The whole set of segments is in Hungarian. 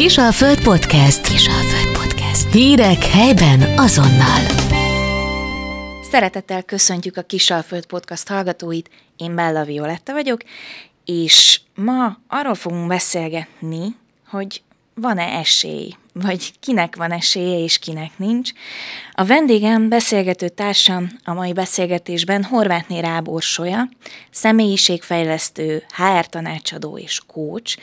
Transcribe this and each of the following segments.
Kisalföld Podcast. Kisalföld Podcast. Hírek helyben azonnal. Szeretettel köszöntjük a Kisalföld Podcast hallgatóit, én Bella Violetta vagyok, és ma arról fogunk beszélgetni, hogy van-e esély, vagy kinek van esélye és kinek nincs. A vendégem, beszélgető társam a mai beszélgetésben Horvátné Rábor Solya, személyiségfejlesztő, HR tanácsadó és coach,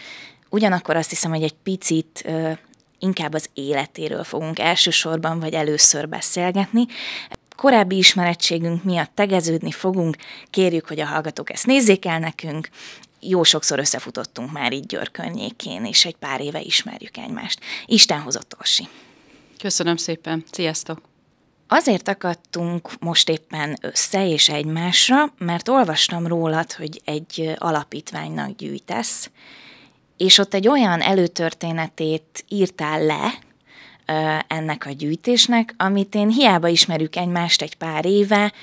ugyanakkor azt hiszem, hogy egy picit ö, inkább az életéről fogunk elsősorban vagy először beszélgetni. Korábbi ismerettségünk miatt tegeződni fogunk, kérjük, hogy a hallgatók ezt nézzék el nekünk, jó sokszor összefutottunk már így Győr környékén, és egy pár éve ismerjük egymást. Isten hozott Orsi. Köszönöm szépen. Sziasztok! Azért akadtunk most éppen össze és egymásra, mert olvastam rólad, hogy egy alapítványnak gyűjtesz, és ott egy olyan előtörténetét írtál le ennek a gyűjtésnek, amit én hiába ismerjük egymást egy pár éve,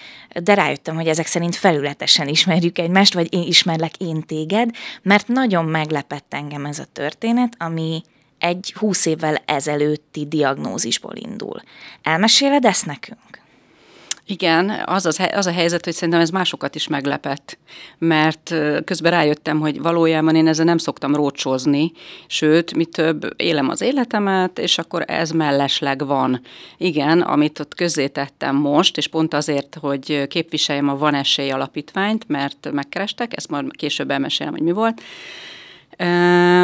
de rájöttem, hogy ezek szerint felületesen ismerjük egymást, vagy én ismerlek én téged, mert nagyon meglepett engem ez a történet, ami egy húsz évvel ezelőtti diagnózisból indul. Elmeséled ezt nekünk? Igen, az, az, az a helyzet, hogy szerintem ez másokat is meglepett, mert közben rájöttem, hogy valójában én ezzel nem szoktam rócsózni, sőt, mi több, élem az életemet, és akkor ez mellesleg van. Igen, amit ott tettem most, és pont azért, hogy képviseljem a Van Esély Alapítványt, mert megkerestek, ezt majd később elmesélem, hogy mi volt,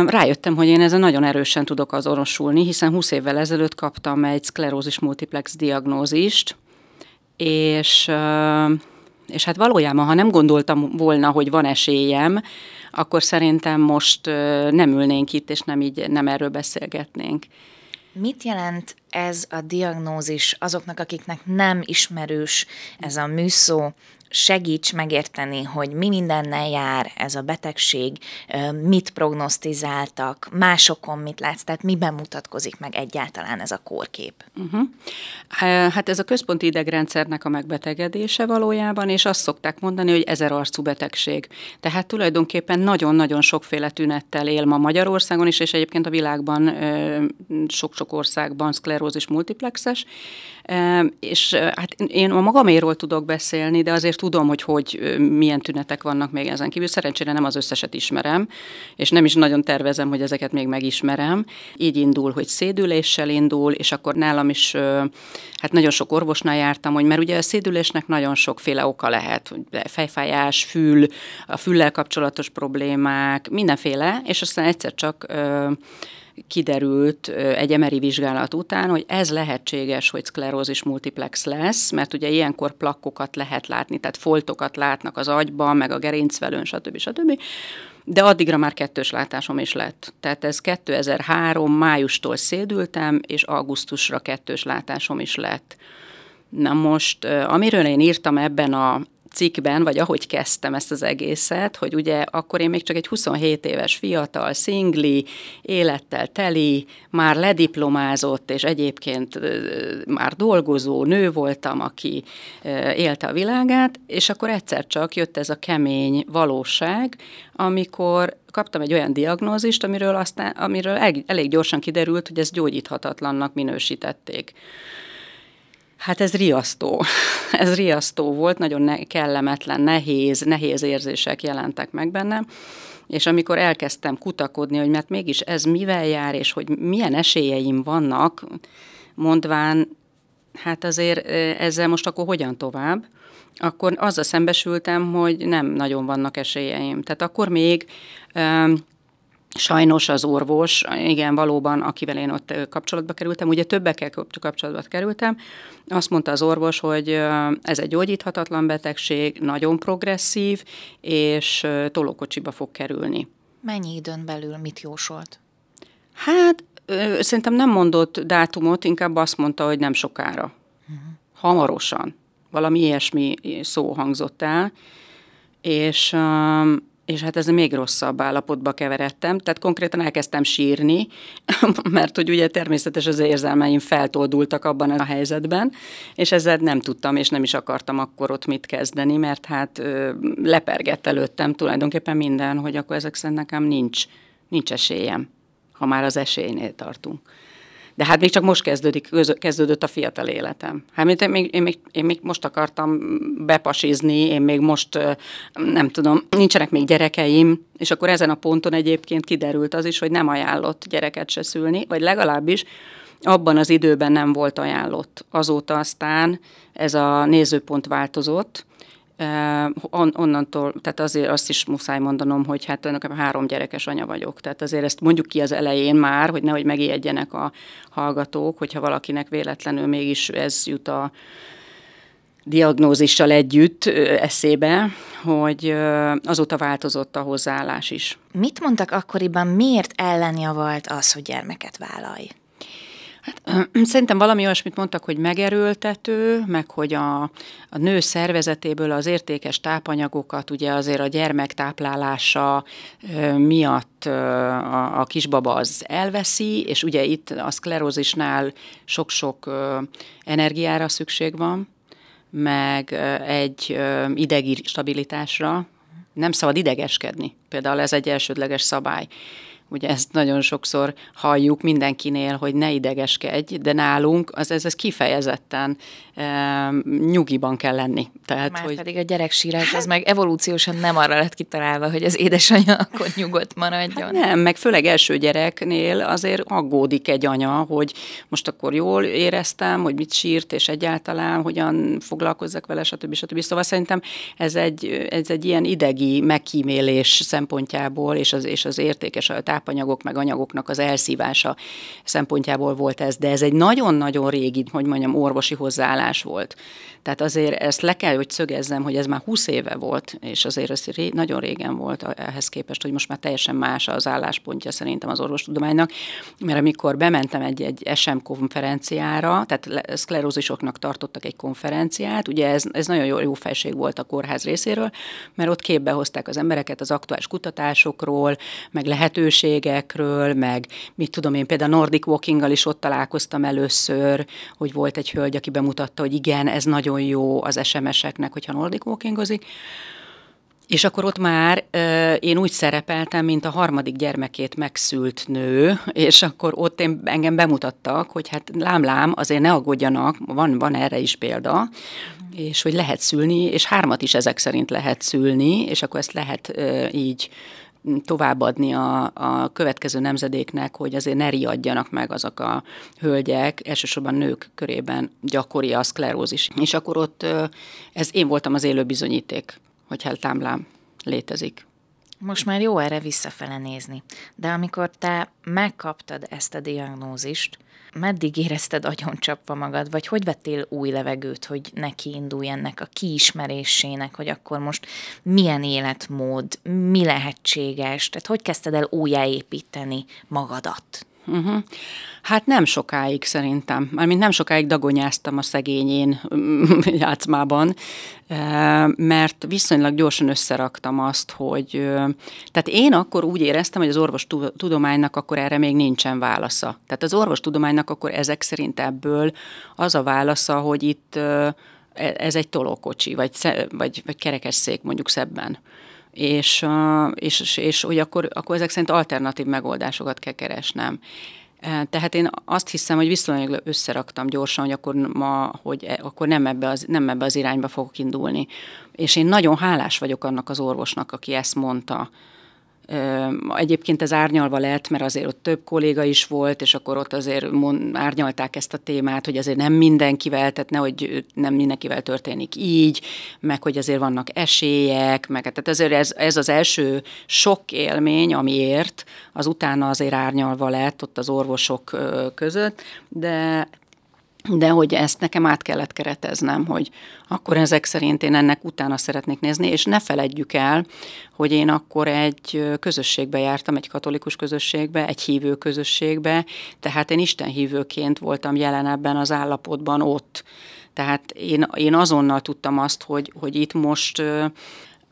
Rájöttem, hogy én ezen nagyon erősen tudok azonosulni, hiszen 20 évvel ezelőtt kaptam egy szklerózis multiplex diagnózist, és, és hát valójában, ha nem gondoltam volna, hogy van esélyem, akkor szerintem most nem ülnénk itt, és nem így nem erről beszélgetnénk. Mit jelent ez a diagnózis azoknak, akiknek nem ismerős ez a műszó, segíts megérteni, hogy mi mindennel jár ez a betegség, mit prognosztizáltak, másokon mit látsz, tehát miben mutatkozik meg egyáltalán ez a kórkép? Uh-huh. Hát ez a központi idegrendszernek a megbetegedése valójában, és azt szokták mondani, hogy ezer arcú betegség. Tehát tulajdonképpen nagyon-nagyon sokféle tünettel él ma Magyarországon is, és egyébként a világban sok-sok országban szklerózis multiplexes, és hát én a magaméről tudok beszélni, de azért tudom, hogy hogy milyen tünetek vannak még ezen kívül. Szerencsére nem az összeset ismerem, és nem is nagyon tervezem, hogy ezeket még megismerem. Így indul, hogy szédüléssel indul, és akkor nálam is hát nagyon sok orvosnál jártam, hogy mert ugye a szédülésnek nagyon sokféle oka lehet, fejfájás, fül, a füllel kapcsolatos problémák, mindenféle, és aztán egyszer csak kiderült egy emeri vizsgálat után, hogy ez lehetséges, hogy szklerózis multiplex lesz, mert ugye ilyenkor plakkokat lehet látni, tehát foltokat látnak az agyban, meg a gerincvelőn, stb. stb. De addigra már kettős látásom is lett. Tehát ez 2003 májustól szédültem, és augusztusra kettős látásom is lett. Na most, amiről én írtam ebben a cikkben, vagy ahogy kezdtem ezt az egészet, hogy ugye akkor én még csak egy 27 éves fiatal, szingli, élettel teli, már lediplomázott, és egyébként már dolgozó nő voltam, aki élte a világát, és akkor egyszer csak jött ez a kemény valóság, amikor kaptam egy olyan diagnózist, amiről, aztán, amiről elég gyorsan kiderült, hogy ezt gyógyíthatatlannak minősítették. Hát ez riasztó. ez riasztó volt, nagyon ne- kellemetlen, nehéz, nehéz érzések jelentek meg bennem. És amikor elkezdtem kutakodni, hogy mert mégis ez mivel jár, és hogy milyen esélyeim vannak, mondván, hát azért ezzel most akkor hogyan tovább, akkor azzal szembesültem, hogy nem nagyon vannak esélyeim. Tehát akkor még Sajnos az orvos, igen, valóban, akivel én ott kapcsolatba kerültem, ugye többekkel kapcsolatba kerültem, azt mondta az orvos, hogy ez egy gyógyíthatatlan betegség, nagyon progresszív, és tolókocsiba fog kerülni. Mennyi időn belül mit jósolt? Hát szerintem nem mondott dátumot, inkább azt mondta, hogy nem sokára. Uh-huh. Hamarosan. Valami ilyesmi szó hangzott el, és és hát ez még rosszabb állapotba keveredtem, tehát konkrétan elkezdtem sírni, mert hogy ugye természetes az érzelmeim feltoldultak abban a helyzetben, és ezzel nem tudtam, és nem is akartam akkor ott mit kezdeni, mert hát ö, lepergett előttem tulajdonképpen minden, hogy akkor ezek szerint nekem nincs, nincs esélyem ha már az esélynél tartunk. De hát még csak most kezdődik, kezdődött a fiatal életem. Hát én még, én, még, én még most akartam bepasizni, én még most, nem tudom, nincsenek még gyerekeim, és akkor ezen a ponton egyébként kiderült az is, hogy nem ajánlott gyereket se szülni, vagy legalábbis abban az időben nem volt ajánlott. Azóta aztán ez a nézőpont változott, On, onnantól, tehát azért azt is muszáj mondanom, hogy hát a három gyerekes anya vagyok. Tehát azért ezt mondjuk ki az elején már, hogy nehogy megijedjenek a hallgatók, hogyha valakinek véletlenül mégis ez jut a diagnózissal együtt eszébe, hogy azóta változott a hozzáállás is. Mit mondtak akkoriban, miért ellenjavalt az, hogy gyermeket vállalj? Hát, szerintem valami olyasmit mondtak, hogy megerőltető, meg hogy a, a nő szervezetéből az értékes tápanyagokat ugye azért a gyermek táplálása miatt a, a kisbaba az elveszi, és ugye itt a szklerózisnál sok-sok energiára szükség van, meg egy idegi stabilitásra, nem szabad idegeskedni. Például ez egy elsődleges szabály. Ugye ezt nagyon sokszor halljuk mindenkinél, hogy ne idegeskedj, de nálunk az ez, ez kifejezetten e, nyugiban kell lenni. Tehát, Már hogy... pedig a gyereksírás az meg evolúciósan nem arra lett kitalálva, hogy az édesanyja akkor nyugodt maradjon. Hát nem, meg főleg első gyereknél azért aggódik egy anya, hogy most akkor jól éreztem, hogy mit sírt, és egyáltalán hogyan foglalkozzak vele, stb. stb. Szóval szerintem ez egy, ez egy ilyen idegi megkímélés szempontjából, és az, és az értékes a tápanyagok meg anyagoknak az elszívása szempontjából volt ez, de ez egy nagyon-nagyon régi, hogy mondjam, orvosi hozzáállás volt. Tehát azért ezt le kell, hogy szögezzem, hogy ez már 20 éve volt, és azért ez ré, nagyon régen volt ehhez képest, hogy most már teljesen más az álláspontja szerintem az orvostudománynak, mert amikor bementem egy, egy SM konferenciára, tehát szklerózisoknak tartottak egy konferenciát, ugye ez, ez nagyon jó, jó felség volt a kórház részéről, mert ott képbe hozták az embereket az aktuális kutatásokról, meg lehetőségekről, meg mit tudom én, például Nordic Walking-gal is ott találkoztam először, hogy volt egy hölgy, aki bemutatta, hogy igen, ez nagyon jó az SMS-eknek, hogyha Nordic Walkingozik. És akkor ott már ö, én úgy szerepeltem, mint a harmadik gyermekét megszült nő, és akkor ott én, engem bemutattak, hogy hát lám-lám, azért ne aggódjanak, van, van erre is példa, és hogy lehet szülni, és hármat is ezek szerint lehet szülni, és akkor ezt lehet ö, így továbbadni a, a következő nemzedéknek, hogy azért ne riadjanak meg azok a hölgyek, elsősorban nők körében gyakori a szklerózis. És akkor ott ez én voltam az élő bizonyíték, hogy heltámlám létezik. Most már jó erre visszafele nézni, de amikor te megkaptad ezt a diagnózist, meddig érezted agyoncsapva magad, vagy hogy vettél új levegőt, hogy neki indulj ennek a kiismerésének, hogy akkor most milyen életmód, mi lehetséges, tehát hogy kezdted el újjáépíteni magadat? Uh-huh. Hát nem sokáig szerintem. Mármint nem sokáig dagonyáztam a szegényén játszmában, mert viszonylag gyorsan összeraktam azt, hogy... Tehát én akkor úgy éreztem, hogy az orvostudománynak akkor erre még nincsen válasza. Tehát az orvostudománynak akkor ezek szerint ebből az a válasza, hogy itt e, ez egy tolókocsi, vagy, vagy, vagy kerekesszék mondjuk szebben és, és, és, és hogy akkor, akkor ezek szerint alternatív megoldásokat kell keresnem. Tehát én azt hiszem, hogy viszonylag összeraktam gyorsan, hogy akkor, ma, hogy e, akkor nem, ebbe az, nem ebbe az irányba fogok indulni. És én nagyon hálás vagyok annak az orvosnak, aki ezt mondta, Egyébként ez árnyalva lett, mert azért ott több kolléga is volt, és akkor ott azért mond, árnyalták ezt a témát, hogy azért nem mindenkivel, tehát nehogy nem mindenkivel történik így, meg hogy azért vannak esélyek, meg tehát azért ez, ez az első sok élmény, amiért az utána azért árnyalva lett ott az orvosok között, de de hogy ezt nekem át kellett kereteznem, hogy akkor ezek szerint én ennek utána szeretnék nézni, és ne feledjük el, hogy én akkor egy közösségbe jártam, egy katolikus közösségbe, egy hívő közösségbe, tehát én Isten hívőként voltam jelen ebben az állapotban ott. Tehát én, én azonnal tudtam azt, hogy, hogy itt most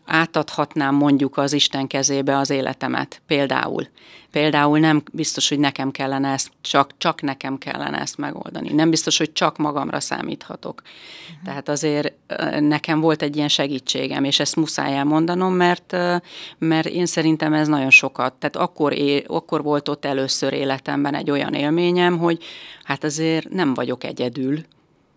átadhatnám mondjuk az Isten kezébe az életemet, például. Például nem biztos, hogy nekem kellene ezt, csak, csak nekem kellene ezt megoldani. Nem biztos, hogy csak magamra számíthatok. Uh-huh. Tehát azért nekem volt egy ilyen segítségem, és ezt muszáj elmondanom, mert, mert én szerintem ez nagyon sokat. Tehát akkor, é, akkor volt ott először életemben egy olyan élményem, hogy hát azért nem vagyok egyedül,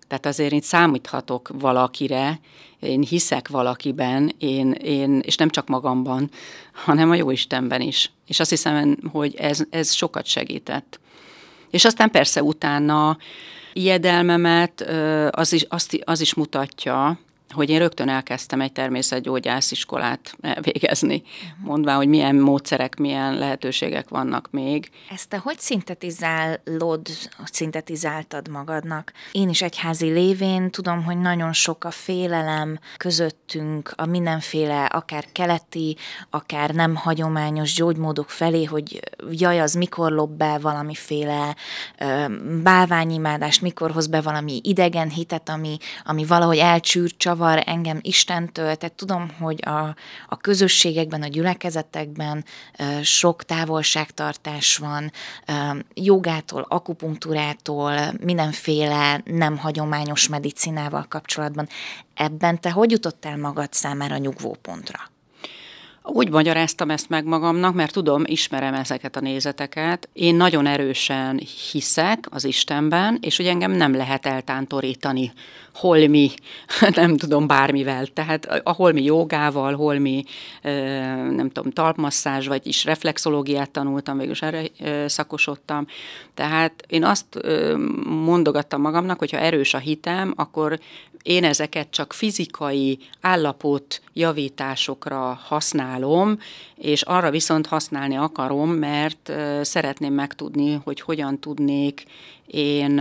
tehát azért én számíthatok valakire, én hiszek valakiben, én, én, és nem csak magamban, hanem a Jóistenben is. És azt hiszem, hogy ez, ez sokat segített. És aztán persze utána ijedelmemet az is, azt, az is mutatja, hogy én rögtön elkezdtem egy természetgyógyásziskolát végezni, uh-huh. mondván, hogy milyen módszerek, milyen lehetőségek vannak még. Ezt te hogy szintetizálod, szintetizáltad magadnak? Én is egyházi lévén tudom, hogy nagyon sok a félelem közöttünk, a mindenféle, akár keleti, akár nem hagyományos gyógymódok felé, hogy jaj, az mikor lob be valamiféle bálványimádást, mikor hoz be valami idegen hitet, ami, ami valahogy elcsűr, zavar engem Istentől, tehát tudom, hogy a, a közösségekben, a gyülekezetekben sok távolságtartás van, jogától, akupunktúrától, mindenféle nem hagyományos medicinával kapcsolatban. Ebben te hogy jutottál magad számára nyugvópontra? Úgy magyaráztam ezt meg magamnak, mert tudom, ismerem ezeket a nézeteket. Én nagyon erősen hiszek az Istenben, és hogy engem nem lehet eltántorítani holmi, nem tudom, bármivel. Tehát a holmi jogával, holmi, nem tudom, talpmasszázs, vagy is reflexológiát tanultam, végül erre szakosodtam. Tehát én azt mondogattam magamnak, hogy ha erős a hitem, akkor én ezeket csak fizikai állapot javításokra használom, és arra viszont használni akarom, mert szeretném megtudni, hogy hogyan tudnék én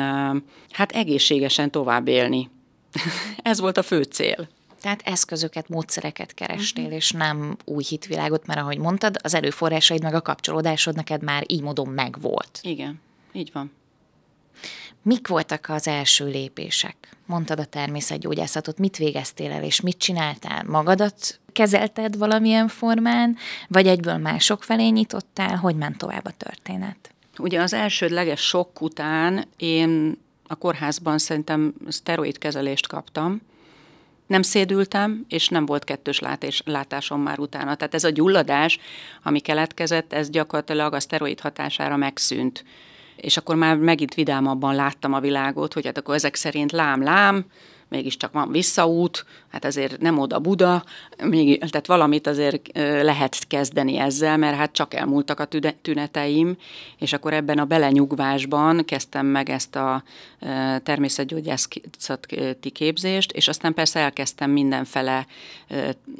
hát egészségesen tovább élni. Ez volt a fő cél. Tehát eszközöket, módszereket kerestél, uh-huh. és nem új hitvilágot, mert ahogy mondtad, az erőforrásaid meg a kapcsolódásod neked már így módon megvolt. Igen, így van. Mik voltak az első lépések? Mondtad a természetgyógyászatot, mit végeztél el, és mit csináltál? Magadat kezelted valamilyen formán, vagy egyből mások felé nyitottál? Hogy ment tovább a történet? Ugye az elsődleges sok után én a kórházban szerintem szteroidkezelést kaptam, nem szédültem, és nem volt kettős látás, látásom már utána. Tehát ez a gyulladás, ami keletkezett, ez gyakorlatilag a szteroid hatására megszűnt és akkor már megint vidámabban láttam a világot, hogy hát akkor ezek szerint lám-lám, mégiscsak van visszaút, hát azért nem oda Buda, még, tehát valamit azért lehet kezdeni ezzel, mert hát csak elmúltak a tüneteim, és akkor ebben a belenyugvásban kezdtem meg ezt a természetgyógyászati képzést, és aztán persze elkezdtem mindenfele,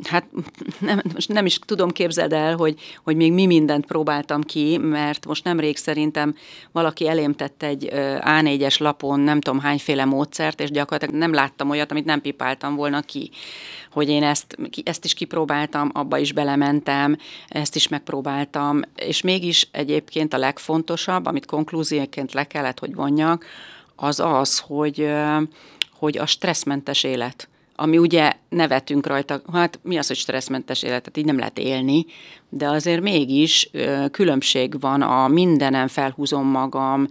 hát nem, most nem is tudom, képzeld el, hogy, hogy még mi mindent próbáltam ki, mert most nemrég szerintem valaki elém tett egy A4-es lapon nem tudom hányféle módszert, és gyakorlatilag nem láttam olyat, amit nem pipáltam volna ki hogy én ezt, ezt is kipróbáltam, abba is belementem, ezt is megpróbáltam, és mégis egyébként a legfontosabb, amit konklúzióként le kellett, hogy vonjak, az az, hogy, hogy a stresszmentes élet ami ugye nevetünk rajta, hát mi az, hogy stresszmentes életet, így nem lehet élni, de azért mégis különbség van a mindenem felhúzom magam,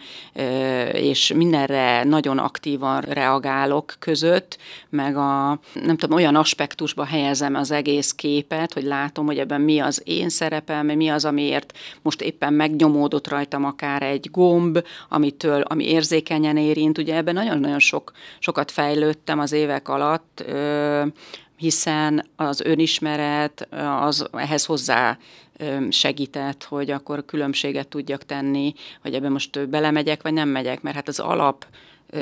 és mindenre nagyon aktívan reagálok között, meg a nem tudom, olyan aspektusba helyezem az egész képet, hogy látom, hogy ebben mi az én szerepem, mi az, amiért most éppen megnyomódott rajtam akár egy gomb, amitől, ami érzékenyen érint. Ugye ebben nagyon-nagyon sok, sokat fejlődtem az évek alatt, hiszen az önismeret az ehhez hozzá segített, hogy akkor különbséget tudjak tenni, hogy ebben most belemegyek, vagy nem megyek, mert hát az alap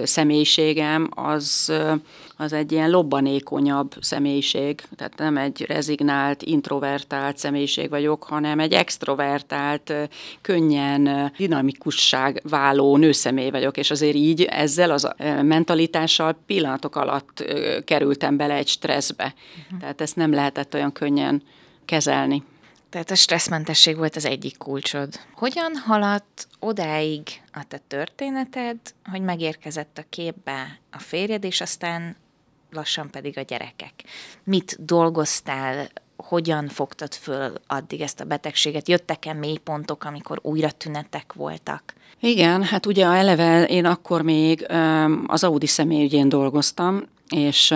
személyiségem az, az egy ilyen lobbanékonyabb személyiség, tehát nem egy rezignált, introvertált személyiség vagyok, hanem egy extrovertált, könnyen dinamikusság váló nőszemély vagyok, és azért így ezzel az mentalitással pillanatok alatt kerültem bele egy stresszbe. Uh-huh. Tehát ezt nem lehetett olyan könnyen kezelni. Tehát a stresszmentesség volt az egyik kulcsod. Hogyan haladt odáig a te történeted, hogy megérkezett a képbe a férjed, és aztán lassan pedig a gyerekek? Mit dolgoztál hogyan fogtad föl addig ezt a betegséget? Jöttek-e mélypontok, amikor újra tünetek voltak? Igen, hát ugye eleve én akkor még az Audi személyügyén dolgoztam, és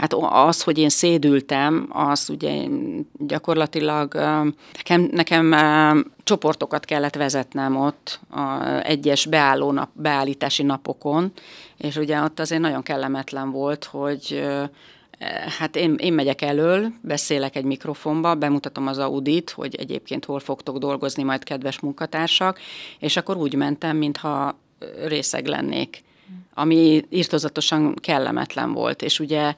Hát az, hogy én szédültem, az ugye gyakorlatilag nekem, nekem csoportokat kellett vezetnem ott a egyes beálló nap, beállítási napokon, és ugye ott azért nagyon kellemetlen volt, hogy Hát én, én megyek elől, beszélek egy mikrofonba, bemutatom az Audit, hogy egyébként hol fogtok dolgozni majd kedves munkatársak, és akkor úgy mentem, mintha részeg lennék, ami írtozatosan kellemetlen volt, és ugye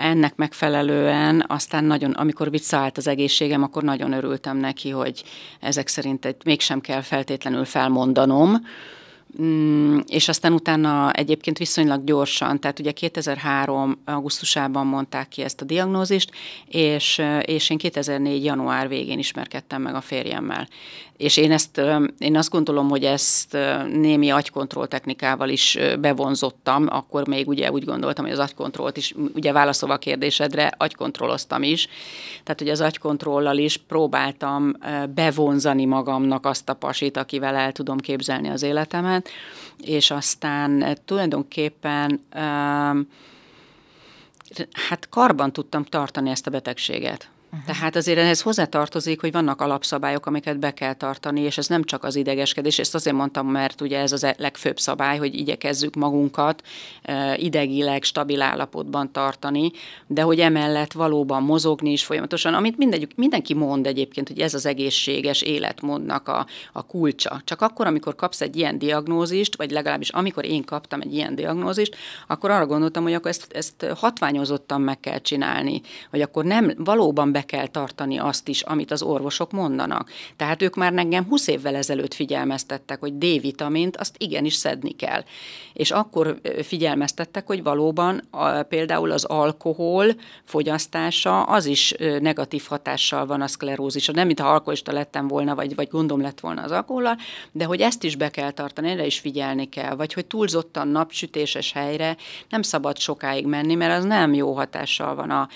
ennek megfelelően aztán nagyon, amikor visszaállt az egészségem, akkor nagyon örültem neki, hogy ezek szerint egy, mégsem kell feltétlenül felmondanom, Mm, és aztán utána egyébként viszonylag gyorsan, tehát ugye 2003. augusztusában mondták ki ezt a diagnózist, és, és én 2004. január végén ismerkedtem meg a férjemmel. És én ezt, én azt gondolom, hogy ezt némi agykontroll technikával is bevonzottam, akkor még ugye úgy gondoltam, hogy az agykontrollt is, ugye válaszolva a kérdésedre, agykontrolloztam is, tehát hogy az agykontrollal is próbáltam bevonzani magamnak azt a pasit, akivel el tudom képzelni az életemet, és aztán tulajdonképpen hát karban tudtam tartani ezt a betegséget. Uh-huh. Tehát azért ehhez hozzátartozik, hogy vannak alapszabályok, amiket be kell tartani, és ez nem csak az idegeskedés, ezt azért mondtam, mert ugye ez az e- legfőbb szabály, hogy igyekezzük magunkat idegileg stabil állapotban tartani, de hogy emellett valóban mozogni is folyamatosan, amit mindegy, mindenki mond egyébként, hogy ez az egészséges életmódnak a, a kulcsa. Csak akkor, amikor kapsz egy ilyen diagnózist, vagy legalábbis amikor én kaptam egy ilyen diagnózist, akkor arra gondoltam, hogy akkor ezt, ezt hatványozottan meg kell csinálni, hogy akkor nem valóban be be kell tartani azt is, amit az orvosok mondanak. Tehát ők már engem 20 évvel ezelőtt figyelmeztettek, hogy D-vitamint azt igenis szedni kell. És akkor figyelmeztettek, hogy valóban a, például az alkohol fogyasztása az is negatív hatással van a szklerózisra. Nem, mintha alkoholista lettem volna, vagy, vagy gondom lett volna az alkohollal, de hogy ezt is be kell tartani, erre is figyelni kell. Vagy hogy túlzottan napsütéses helyre nem szabad sokáig menni, mert az nem jó hatással van a,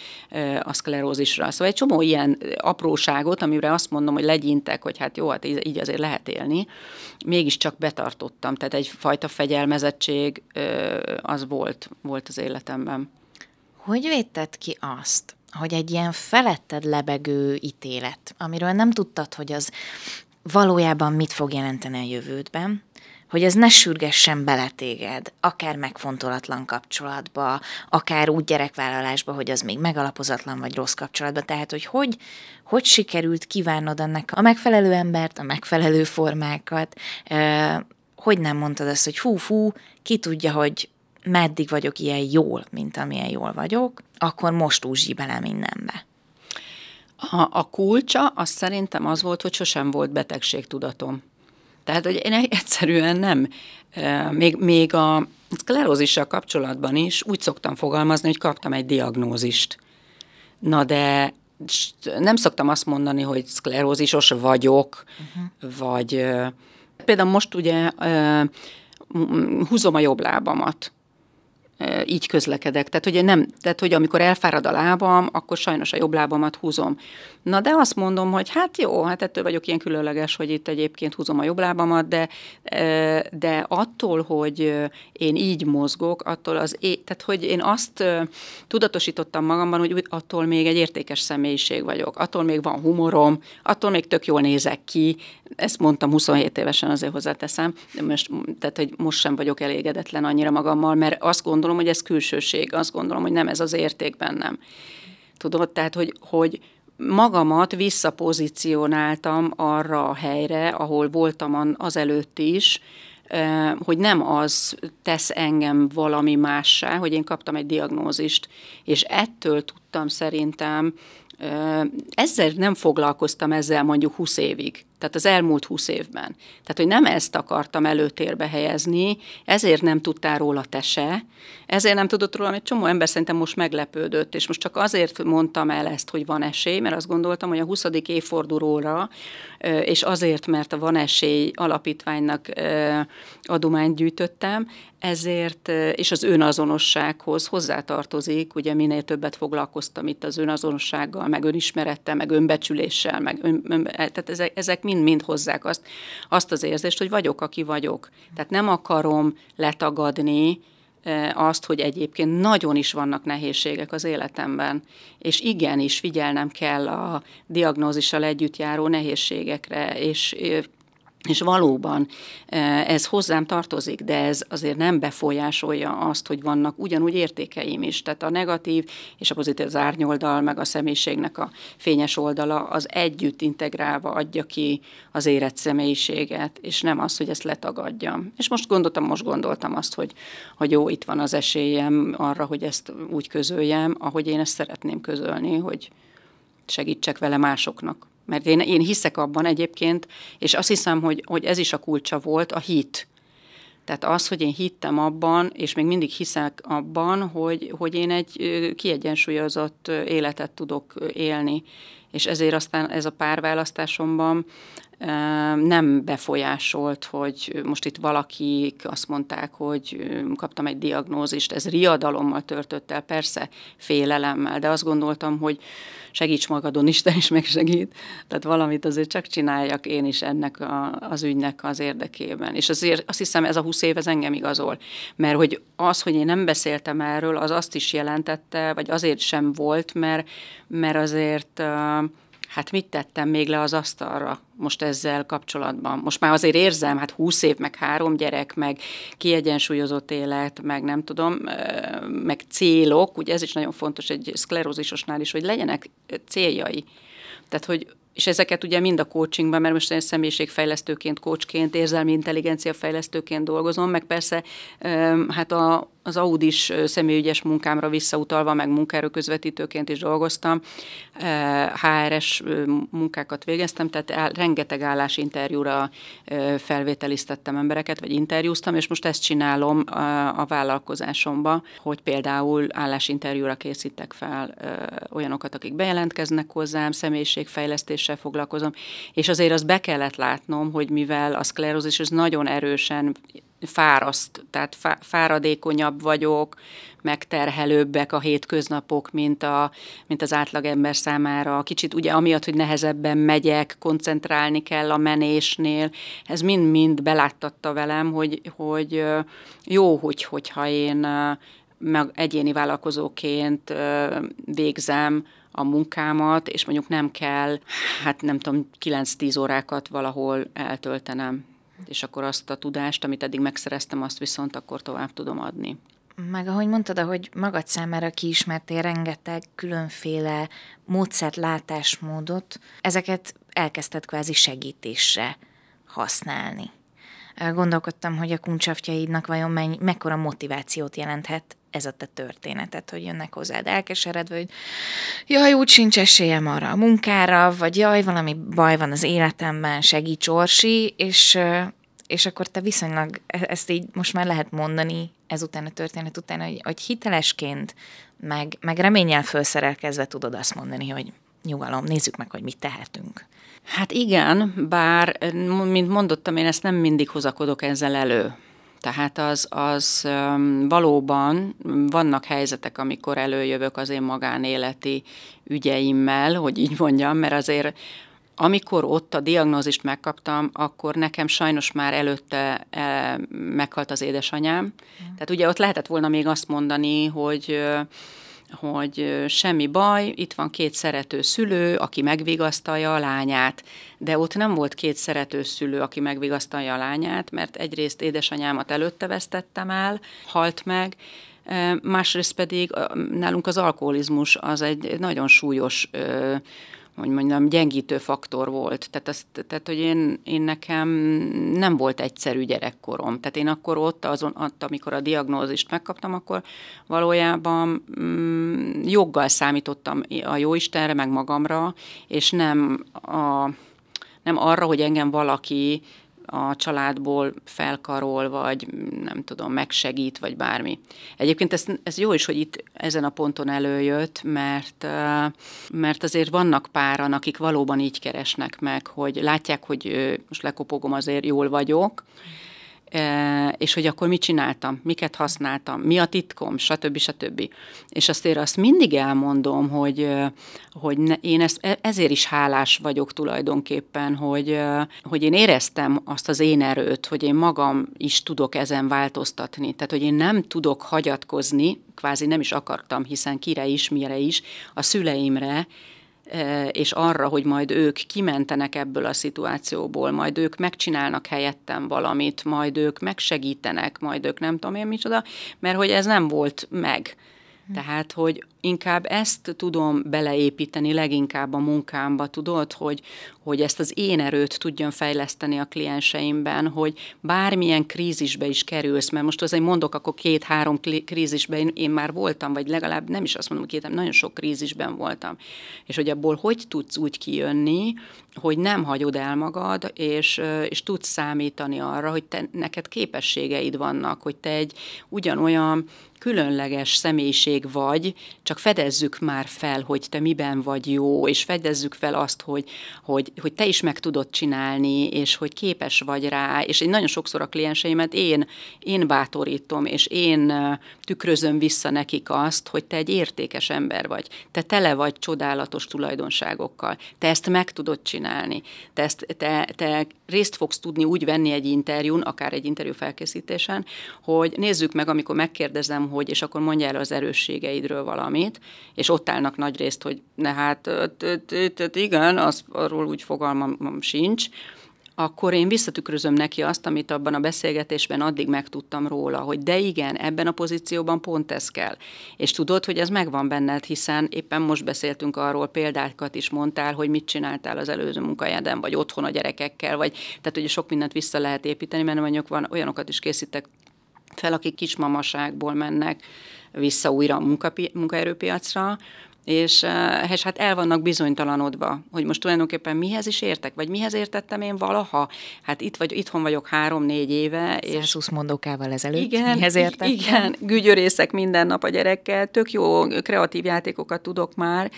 a szklerózisra. Szóval egy csomó ilyen apróságot, amire azt mondom, hogy legyintek, hogy hát jó, hát így azért lehet élni, mégiscsak betartottam. Tehát egyfajta fegyelmezettség az volt, volt az életemben. Hogy védted ki azt, hogy egy ilyen feletted lebegő ítélet, amiről nem tudtad, hogy az valójában mit fog jelenteni a jövődben, hogy ez ne sürgessen bele téged, akár megfontolatlan kapcsolatba, akár úgy gyerekvállalásba, hogy az még megalapozatlan vagy rossz kapcsolatba. Tehát, hogy hogy, hogy sikerült kívánod ennek a megfelelő embert, a megfelelő formákat, hogy nem mondtad azt, hogy fú-fú, ki tudja, hogy meddig vagyok ilyen jól, mint amilyen jól vagyok, akkor most úzsi bele mindenbe. A, a kulcsa az szerintem az volt, hogy sosem volt betegségtudatom. Tehát, hogy én egyszerűen nem, még, még a szklerózissal kapcsolatban is úgy szoktam fogalmazni, hogy kaptam egy diagnózist. Na de nem szoktam azt mondani, hogy szklerózisos vagyok, uh-huh. vagy például most ugye húzom a jobb lábamat így közlekedek. Tehát hogy, nem, tehát, hogy amikor elfárad a lábam, akkor sajnos a jobb lábamat húzom. Na de azt mondom, hogy hát jó, hát ettől vagyok ilyen különleges, hogy itt egyébként húzom a jobb lábamat, de, de attól, hogy én így mozgok, attól az, é- tehát hogy én azt tudatosítottam magamban, hogy attól még egy értékes személyiség vagyok, attól még van humorom, attól még tök jól nézek ki, ezt mondtam 27 évesen, azért hozzáteszem, de most, tehát hogy most sem vagyok elégedetlen annyira magammal, mert azt gondolom, hogy ez külsőség, azt gondolom, hogy nem ez az érték bennem. Tudod, tehát, hogy, hogy magamat visszapozícionáltam arra a helyre, ahol voltam az előtt is, hogy nem az tesz engem valami mássá, hogy én kaptam egy diagnózist, és ettől tudtam szerintem ezzel nem foglalkoztam ezzel mondjuk 20 évig. tehát az elmúlt húsz évben. Tehát, hogy nem ezt akartam előtérbe helyezni, ezért nem tudtál róla te se, ezért nem tudott róla, egy csomó ember szerintem most meglepődött, és most csak azért mondtam el ezt, hogy van esély, mert azt gondoltam, hogy a 20. évfordulóra, és azért, mert a Van Esély alapítványnak adományt gyűjtöttem, ezért, és az önazonossághoz hozzátartozik, ugye minél többet foglalkoztam itt az önazonossággal, meg önismerettel, meg önbecsüléssel, meg ön, ön, tehát ezek, mind-mind hozzák azt, azt az érzést, hogy vagyok, aki vagyok. Tehát nem akarom letagadni, azt, hogy egyébként nagyon is vannak nehézségek az életemben, és igenis figyelnem kell a diagnózissal együtt járó nehézségekre, és és valóban e, ez hozzám tartozik, de ez azért nem befolyásolja azt, hogy vannak ugyanúgy értékeim is. Tehát a negatív és a pozitív az árnyoldal, meg a személyiségnek a fényes oldala az együtt integrálva adja ki az érett személyiséget, és nem az, hogy ezt letagadjam. És most gondoltam, most gondoltam azt, hogy, hogy jó, itt van az esélyem arra, hogy ezt úgy közöljem, ahogy én ezt szeretném közölni, hogy segítsek vele másoknak. Mert én, én hiszek abban egyébként, és azt hiszem, hogy, hogy ez is a kulcsa volt, a hit. Tehát az, hogy én hittem abban, és még mindig hiszek abban, hogy, hogy én egy kiegyensúlyozott életet tudok élni. És ezért aztán ez a párválasztásomban nem befolyásolt, hogy most itt valakik azt mondták, hogy kaptam egy diagnózist, ez riadalommal törtött el, persze félelemmel, de azt gondoltam, hogy segíts magadon, Isten is megsegít, tehát valamit azért csak csináljak én is ennek a, az ügynek az érdekében. És azért azt hiszem ez a 20 év ez engem igazol, mert hogy az, hogy én nem beszéltem erről, az azt is jelentette, vagy azért sem volt, mert, mert azért hát mit tettem még le az asztalra most ezzel kapcsolatban. Most már azért érzem, hát húsz év, meg három gyerek, meg kiegyensúlyozott élet, meg nem tudom, meg célok, ugye ez is nagyon fontos egy szklerózisosnál is, hogy legyenek céljai. Tehát, hogy és ezeket ugye mind a coachingban, mert most én személyiségfejlesztőként, coachként, érzelmi intelligencia fejlesztőként dolgozom, meg persze hát a, az Audis személyügyes munkámra visszautalva, meg munkáról közvetítőként is dolgoztam, HRS munkákat végeztem, tehát rengeteg állásinterjúra felvételiztettem embereket, vagy interjúztam, és most ezt csinálom a, a vállalkozásomba, hogy például állásinterjúra készítek fel olyanokat, akik bejelentkeznek hozzám, személyiségfejlesztéssel foglalkozom, és azért azt be kellett látnom, hogy mivel a szklerózis az nagyon erősen fáraszt, tehát fáradékonyabb vagyok, megterhelőbbek a hétköznapok, mint, a, mint az átlagember számára. Kicsit ugye amiatt, hogy nehezebben megyek, koncentrálni kell a menésnél, ez mind-mind beláttatta velem, hogy, hogy jó, hogy, hogyha én meg egyéni vállalkozóként végzem a munkámat, és mondjuk nem kell, hát nem tudom, 9-10 órákat valahol eltöltenem és akkor azt a tudást, amit eddig megszereztem, azt viszont akkor tovább tudom adni. Meg ahogy mondtad, hogy magad számára kiismertél rengeteg különféle módszert, látásmódot, ezeket elkezdted kvázi segítésre használni. Gondolkodtam, hogy a kuncsaftjaidnak vajon mennyi, mekkora motivációt jelenthet ez a te történetet, hogy jönnek hozzád elkeseredve, hogy jaj, úgy sincs esélyem arra a munkára, vagy jaj, valami baj van az életemben, segíts Orsi, és, és akkor te viszonylag, e-, ezt így most már lehet mondani ezután a történet után, hogy, hogy hitelesként, meg, meg reményel felszerelkezve tudod azt mondani, hogy nyugalom, nézzük meg, hogy mit tehetünk. Hát igen, bár, mint mondottam, én ezt nem mindig hozakodok ezzel elő. Tehát az, az valóban vannak helyzetek, amikor előjövök az én magánéleti ügyeimmel, hogy így mondjam, mert azért amikor ott a diagnózist megkaptam, akkor nekem sajnos már előtte e, meghalt az édesanyám. Tehát ugye ott lehetett volna még azt mondani, hogy hogy semmi baj, itt van két szerető szülő, aki megvigasztalja a lányát, de ott nem volt két szerető szülő, aki megvigasztalja a lányát, mert egyrészt édesanyámat előtte vesztettem el, halt meg, másrészt pedig nálunk az alkoholizmus az egy nagyon súlyos hogy mondjam, gyengítő faktor volt. Tehát, azt, tehát hogy én, én nekem nem volt egyszerű gyerekkorom. Tehát én akkor ott, azon, ott, amikor a diagnózist megkaptam, akkor valójában mm, joggal számítottam a Jóistenre, meg magamra, és nem a nem arra, hogy engem valaki a családból felkarol, vagy nem tudom, megsegít, vagy bármi. Egyébként ez, ez jó is, hogy itt ezen a ponton előjött, mert, mert azért vannak páran, akik valóban így keresnek meg, hogy látják, hogy most lekopogom, azért jól vagyok, és hogy akkor mit csináltam, miket használtam, mi a titkom, stb. stb. És azért azt mindig elmondom, hogy, hogy én ezt, e, ezért is hálás vagyok tulajdonképpen, hogy, hogy én éreztem azt az én erőt, hogy én magam is tudok ezen változtatni. Tehát, hogy én nem tudok hagyatkozni, kvázi nem is akartam, hiszen kire is, mire is, a szüleimre, és arra, hogy majd ők kimentenek ebből a szituációból, majd ők megcsinálnak helyettem valamit, majd ők megsegítenek, majd ők nem tudom én micsoda, mert hogy ez nem volt meg. Tehát, hogy inkább ezt tudom beleépíteni leginkább a munkámba, tudod, hogy, hogy ezt az én erőt tudjam fejleszteni a klienseimben, hogy bármilyen krízisbe is kerülsz, mert most azért mondok, akkor két-három krízisben én, én már voltam, vagy legalább nem is azt mondom, két, nagyon sok krízisben voltam. És hogy abból hogy tudsz úgy kijönni, hogy nem hagyod el magad, és, és tudsz számítani arra, hogy te, neked képességeid vannak, hogy te egy ugyanolyan különleges személyiség vagy, csak fedezzük már fel, hogy te miben vagy jó, és fedezzük fel azt, hogy, hogy, hogy te is meg tudod csinálni, és hogy képes vagy rá, és én nagyon sokszor a klienseimet én, én bátorítom, és én tükrözöm vissza nekik azt, hogy te egy értékes ember vagy, te tele vagy csodálatos tulajdonságokkal, te ezt meg tudod csinálni, te, ezt, te, te részt fogsz tudni úgy venni egy interjún, akár egy interjú felkészítésen, hogy nézzük meg, amikor megkérdezem, hogy és akkor mondja el az erősségeidről valamit, és ott állnak nagy részt, hogy ne hát, igen, az, arról úgy fogalmam sincs, akkor én visszatükrözöm neki azt, amit abban a beszélgetésben addig megtudtam róla, hogy de igen, ebben a pozícióban pont ez kell. És tudod, hogy ez megvan benned, hiszen éppen most beszéltünk arról, példákat is mondtál, hogy mit csináltál az előző munkahelyeden, vagy otthon a gyerekekkel, vagy tehát ugye sok mindent vissza lehet építeni, mert mondjuk van, olyanokat is készítek fel, akik kismamaságból mennek vissza újra a munkapi- munkaerőpiacra, és, eh, és hát el vannak bizonytalanodva, hogy most tulajdonképpen mihez is értek, vagy mihez értettem én valaha. Hát itt vagy, itthon vagyok három-négy éve. 120 és mondókával ezelőtt igen, mihez értettem? Igen, gügyörészek minden nap a gyerekkel, tök jó kreatív játékokat tudok már,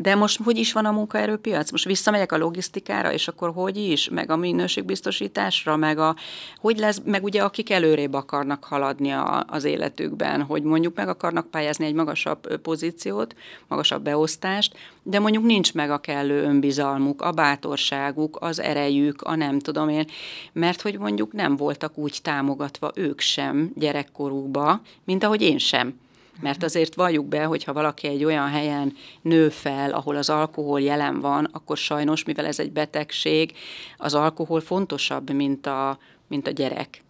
de most hogy is van a munkaerőpiac? Most visszamegyek a logisztikára, és akkor hogy is? Meg a minőségbiztosításra, meg a, hogy lesz, meg ugye akik előrébb akarnak haladni a, az életükben, hogy mondjuk meg akarnak pályázni egy magasabb pozíciót, magasabb beosztást, de mondjuk nincs meg a kellő önbizalmuk, a bátorságuk, az erejük, a nem tudom én, mert hogy mondjuk nem voltak úgy támogatva ők sem gyerekkorukba, mint ahogy én sem. Mert azért valljuk be, hogyha valaki egy olyan helyen nő fel, ahol az alkohol jelen van, akkor sajnos, mivel ez egy betegség, az alkohol fontosabb, mint a, mint a gyerek.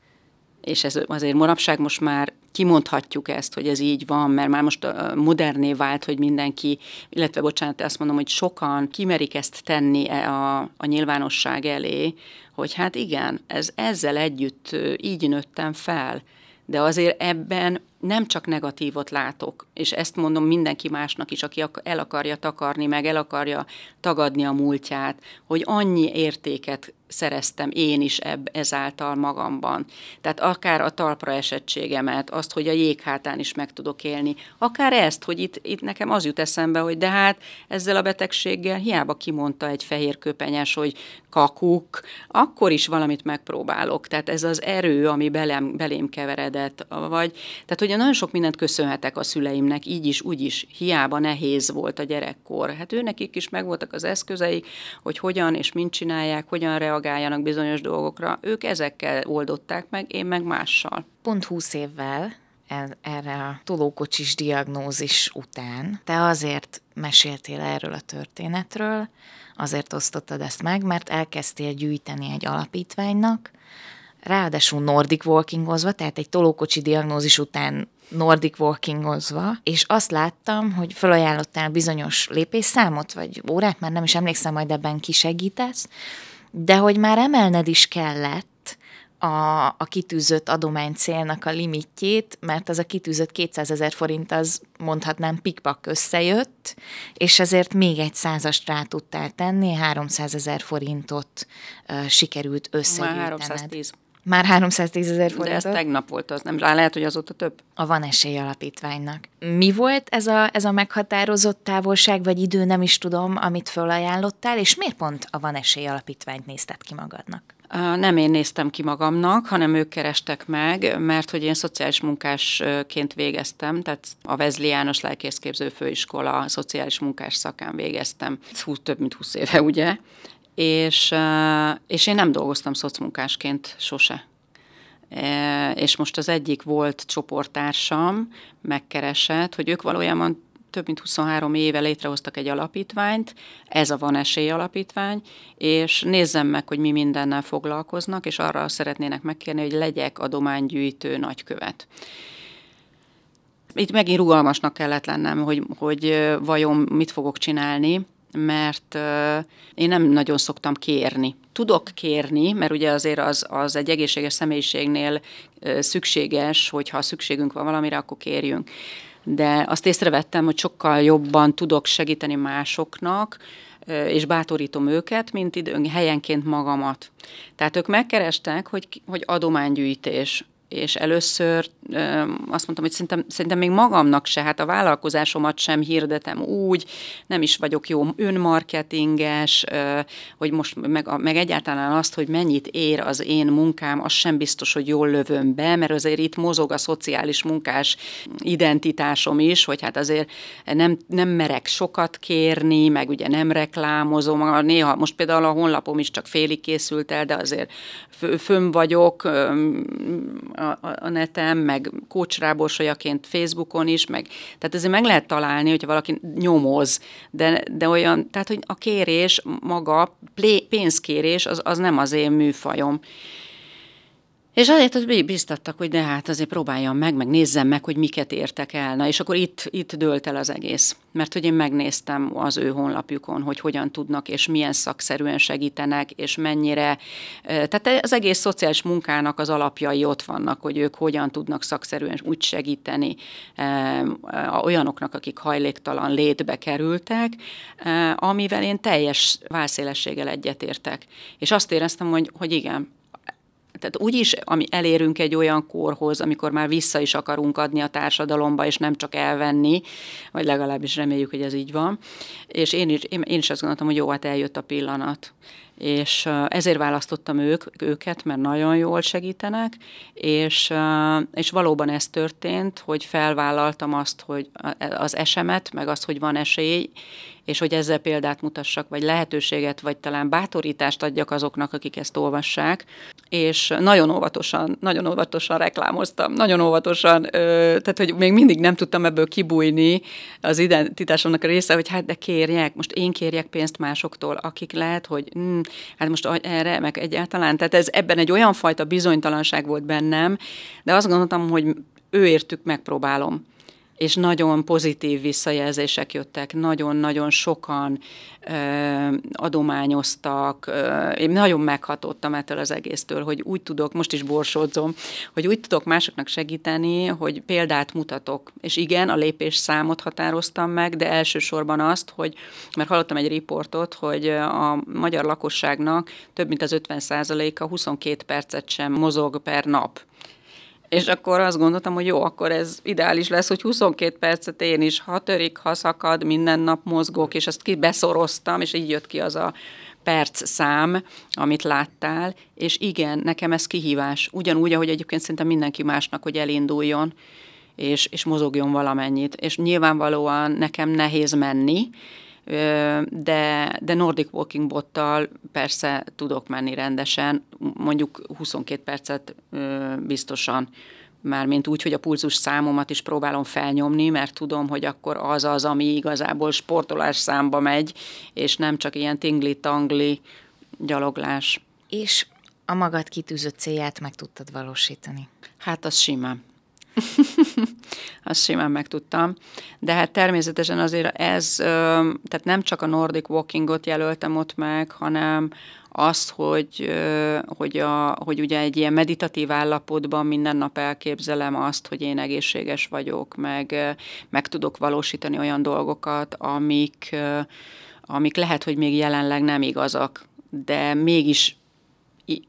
És ez azért manapság most már kimondhatjuk ezt, hogy ez így van, mert már most moderné vált, hogy mindenki, illetve bocsánat, azt mondom, hogy sokan kimerik ezt tenni e a, a nyilvánosság elé, hogy hát igen, ez ezzel együtt így nőttem fel, de azért ebben nem csak negatívot látok, és ezt mondom mindenki másnak is, aki el akarja takarni, meg el akarja tagadni a múltját, hogy annyi értéket szereztem én is ebb, ezáltal magamban. Tehát akár a talpra esettségemet, azt, hogy a jéghátán is meg tudok élni, akár ezt, hogy itt, itt nekem az jut eszembe, hogy de hát ezzel a betegséggel hiába kimondta egy fehér köpenyes, hogy kakuk, akkor is valamit megpróbálok. Tehát ez az erő, ami belém, belém keveredett, vagy, tehát hogy nagyon sok mindent köszönhetek a szüleimnek, így is, úgy is, hiába nehéz volt a gyerekkor. Hát ő nekik is megvoltak az eszközeik, hogy hogyan és mint csinálják, hogyan reagáljanak bizonyos dolgokra. Ők ezekkel oldották meg, én meg mással. Pont húsz évvel erre a tolókocsis diagnózis után te azért meséltél erről a történetről, azért osztottad ezt meg, mert elkezdtél gyűjteni egy alapítványnak, ráadásul Nordic walkingozva, tehát egy tolókocsi diagnózis után Nordic walkingozva, és azt láttam, hogy felajánlottál bizonyos lépésszámot, vagy órát, már nem is emlékszem, majd ebben kisegítesz, de hogy már emelned is kellett a, a kitűzött adománycélnak a limitjét, mert az a kitűzött 200 ezer forint az mondhatnám pikpak összejött, és ezért még egy százast rá tudtál tenni, 300 ezer forintot uh, sikerült összegyűjtened. Már 310. Már 310 ezer forintot? De ez tegnap volt, az nem, lehet, hogy azóta több. A Van Esély Alapítványnak. Mi volt ez a, ez a meghatározott távolság, vagy idő, nem is tudom, amit felajánlottál, és miért pont a Van Esély Alapítványt nézted ki magadnak? Nem én néztem ki magamnak, hanem ők kerestek meg, mert hogy én szociális munkásként végeztem, tehát a Vezli János Lelkészképző Főiskola szociális munkás szakán végeztem. Hú, több mint 20 éve, ugye? És, és én nem dolgoztam szocmunkásként sose. És most az egyik volt csoporttársam, megkeresett, hogy ők valójában több mint 23 éve létrehoztak egy alapítványt, ez a Van Esély Alapítvány, és nézzem meg, hogy mi mindennel foglalkoznak, és arra szeretnének megkérni, hogy legyek adománygyűjtő nagykövet. Itt megint rugalmasnak kellett lennem, hogy, hogy vajon mit fogok csinálni, mert én nem nagyon szoktam kérni. Tudok kérni, mert ugye azért az, az egy egészséges személyiségnél szükséges, hogyha szükségünk van valamire, akkor kérjünk de azt észrevettem, hogy sokkal jobban tudok segíteni másoknak, és bátorítom őket, mint időn helyenként magamat. Tehát ők megkerestek, hogy, hogy adománygyűjtés és először azt mondtam, hogy szerintem, szerintem még magamnak se, hát a vállalkozásomat sem hirdetem úgy, nem is vagyok jó önmarketinges, hogy most meg, meg egyáltalán azt, hogy mennyit ér az én munkám, az sem biztos, hogy jól lövöm be, mert azért itt mozog a szociális munkás identitásom is, hogy hát azért nem, nem merek sokat kérni, meg ugye nem reklámozom, néha most például a honlapom is csak félig készült el, de azért fönn vagyok, a, a netem, meg kócsráborsolyaként Facebookon is, meg, tehát ezért meg lehet találni, hogyha valaki nyomoz, de, de olyan, tehát hogy a kérés maga, pénzkérés, az, az nem az én műfajom. És azért hogy biztattak, hogy de hát azért próbáljam meg, meg nézzem meg, hogy miket értek el. Na, és akkor itt, itt dőlt el az egész. Mert hogy én megnéztem az ő honlapjukon, hogy hogyan tudnak, és milyen szakszerűen segítenek, és mennyire. Tehát az egész szociális munkának az alapjai ott vannak, hogy ők hogyan tudnak szakszerűen úgy segíteni olyanoknak, akik hajléktalan létbe kerültek, amivel én teljes válszélességgel egyetértek. És azt éreztem, hogy, hogy igen, tehát úgyis ami elérünk egy olyan korhoz, amikor már vissza is akarunk adni a társadalomba, és nem csak elvenni, vagy legalábbis reméljük, hogy ez így van. És én is, én, én is azt gondoltam, hogy jó, hát eljött a pillanat és ezért választottam ők, őket, mert nagyon jól segítenek, és, és valóban ez történt, hogy felvállaltam azt, hogy az esemet, meg azt, hogy van esély, és hogy ezzel példát mutassak, vagy lehetőséget, vagy talán bátorítást adjak azoknak, akik ezt olvassák, és nagyon óvatosan, nagyon óvatosan reklámoztam, nagyon óvatosan, tehát hogy még mindig nem tudtam ebből kibújni az identitásomnak a része, hogy hát de kérjek, most én kérjek pénzt másoktól, akik lehet, hogy hm, hát most erre, meg egyáltalán, tehát ez ebben egy olyan fajta bizonytalanság volt bennem, de azt gondoltam, hogy ő értük megpróbálom és nagyon pozitív visszajelzések jöttek, nagyon-nagyon sokan ö, adományoztak, ö, én nagyon meghatottam ettől az egésztől, hogy úgy tudok, most is borsódzom, hogy úgy tudok másoknak segíteni, hogy példát mutatok. És igen, a lépés számot határoztam meg, de elsősorban azt, hogy, mert hallottam egy riportot, hogy a magyar lakosságnak több mint az 50 a 22 percet sem mozog per nap. És akkor azt gondoltam, hogy jó, akkor ez ideális lesz, hogy 22 percet én is, ha törik, ha szakad, minden nap mozgok, és ezt kibeszoroztam, és így jött ki az a perc szám, amit láttál, és igen, nekem ez kihívás. Ugyanúgy, ahogy egyébként szerintem mindenki másnak, hogy elinduljon, és, és mozogjon valamennyit. És nyilvánvalóan nekem nehéz menni, de, de Nordic Walking bottal persze tudok menni rendesen, mondjuk 22 percet biztosan, mármint úgy, hogy a pulzus számomat is próbálom felnyomni, mert tudom, hogy akkor az az, ami igazából sportolás számba megy, és nem csak ilyen tingli-tangli gyaloglás. És a magad kitűzött célját meg tudtad valósítani? Hát az simán. Azt simán megtudtam. De hát természetesen azért ez, tehát nem csak a Nordic Walkingot jelöltem ott meg, hanem azt, hogy, hogy, a, hogy ugye egy ilyen meditatív állapotban minden nap elképzelem azt, hogy én egészséges vagyok, meg, meg tudok valósítani olyan dolgokat, amik, amik lehet, hogy még jelenleg nem igazak, de mégis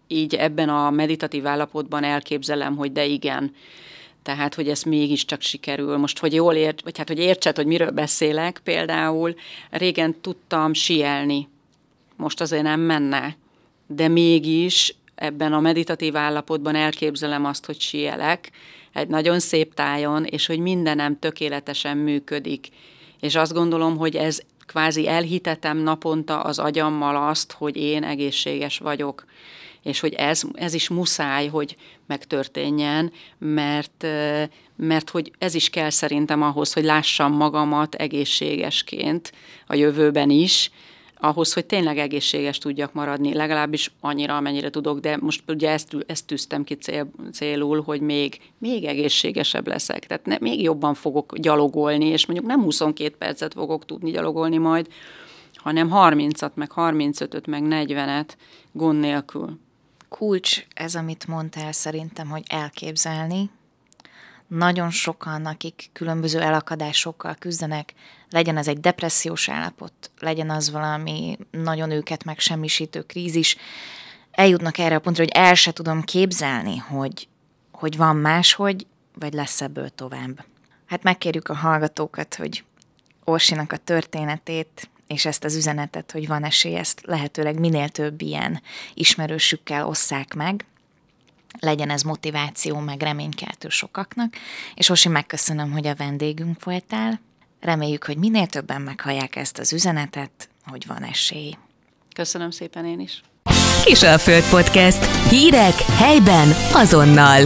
így ebben a meditatív állapotban elképzelem, hogy de igen, tehát, hogy ez mégiscsak sikerül. Most, hogy jól ért, vagy hát, hogy értsed, hogy miről beszélek, például régen tudtam sielni, most azért nem menne, de mégis ebben a meditatív állapotban elképzelem azt, hogy sielek egy nagyon szép tájon, és hogy mindenem tökéletesen működik. És azt gondolom, hogy ez kvázi elhitetem naponta az agyammal azt, hogy én egészséges vagyok és hogy ez, ez is muszáj, hogy megtörténjen, mert, mert hogy ez is kell szerintem ahhoz, hogy lássam magamat egészségesként a jövőben is, ahhoz, hogy tényleg egészséges tudjak maradni, legalábbis annyira, amennyire tudok, de most ugye ezt, ezt tűztem ki cél, célul, hogy még, még egészségesebb leszek, tehát ne, még jobban fogok gyalogolni, és mondjuk nem 22 percet fogok tudni gyalogolni majd, hanem 30-at, meg 35-öt, meg 40-et gond nélkül kulcs ez, amit mondtál szerintem, hogy elképzelni. Nagyon sokan, akik különböző elakadásokkal küzdenek, legyen az egy depressziós állapot, legyen az valami nagyon őket megsemmisítő krízis, eljutnak erre a pontra, hogy el se tudom képzelni, hogy, hogy van máshogy, vagy lesz ebből tovább. Hát megkérjük a hallgatókat, hogy Orsinak a történetét és ezt az üzenetet, hogy van esély, ezt lehetőleg minél több ilyen ismerősükkel osszák meg, legyen ez motiváció, meg reménykeltő sokaknak, és Osi, megköszönöm, hogy a vendégünk voltál. Reméljük, hogy minél többen meghallják ezt az üzenetet, hogy van esély. Köszönöm szépen én is. Kisalföld Podcast. Hírek helyben azonnal.